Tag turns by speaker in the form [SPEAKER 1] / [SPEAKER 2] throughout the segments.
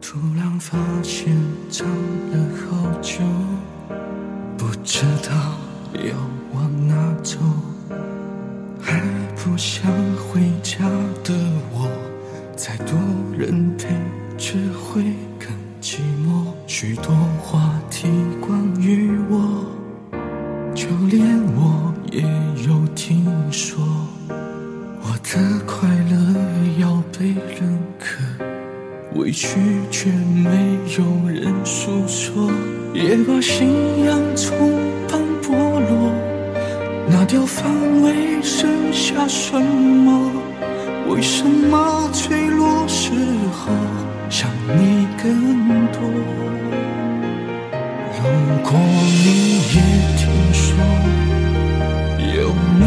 [SPEAKER 1] 突然发现站了好久，不知道要往哪走，还不想回家的我，再多人陪只会更寂寞。许多话题关于我，就连我。也有听说，委屈却没有人诉说，也把信仰从旁剥落。拿掉防卫，剩下什么？为什么脆弱时候想你更多？如果你也听说，有没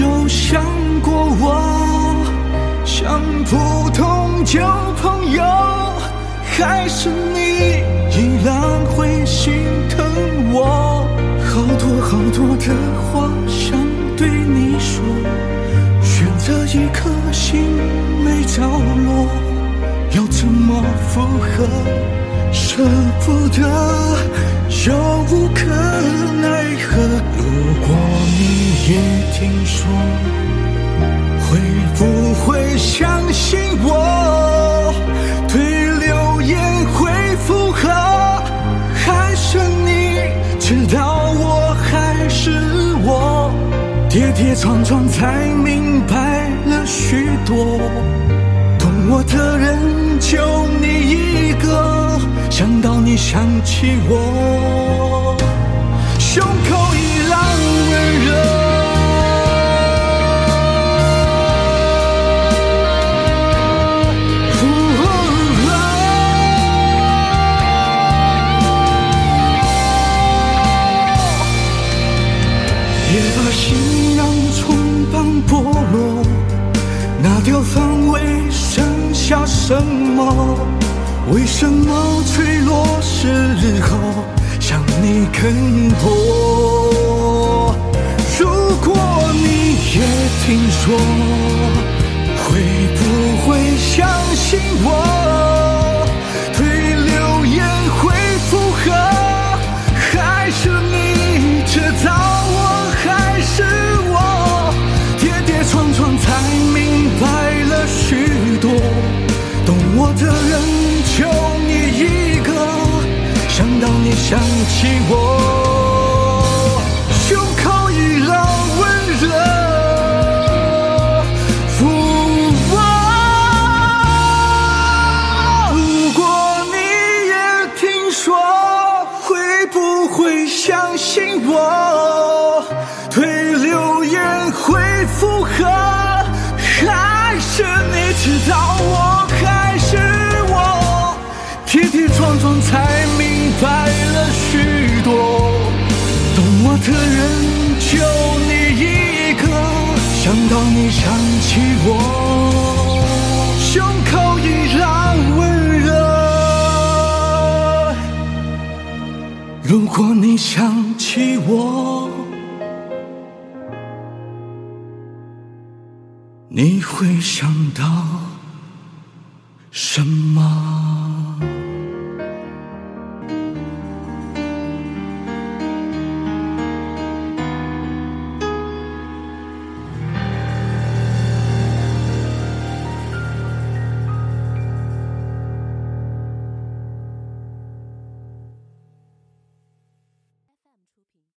[SPEAKER 1] 有想过我？像普通旧朋友，还是你依然会心疼我？好多好多的话想对你说，选择一颗心没着落，要怎么复合？舍不得，又无可奈何。如果你也听说。跌跌撞撞才明白了许多，懂我的人就你一个，想到你想起我，胸口把信仰从旁剥落，拿掉防卫，剩下什么？为什么坠落时候想你更多？如果你也听说，会不会相信我？起我，胸口依然温热。如果你也听说，会不会相信我？对流言会附和，还是你知道我到你想起我，胸口依然温热。如果你想起我，你会想到什么？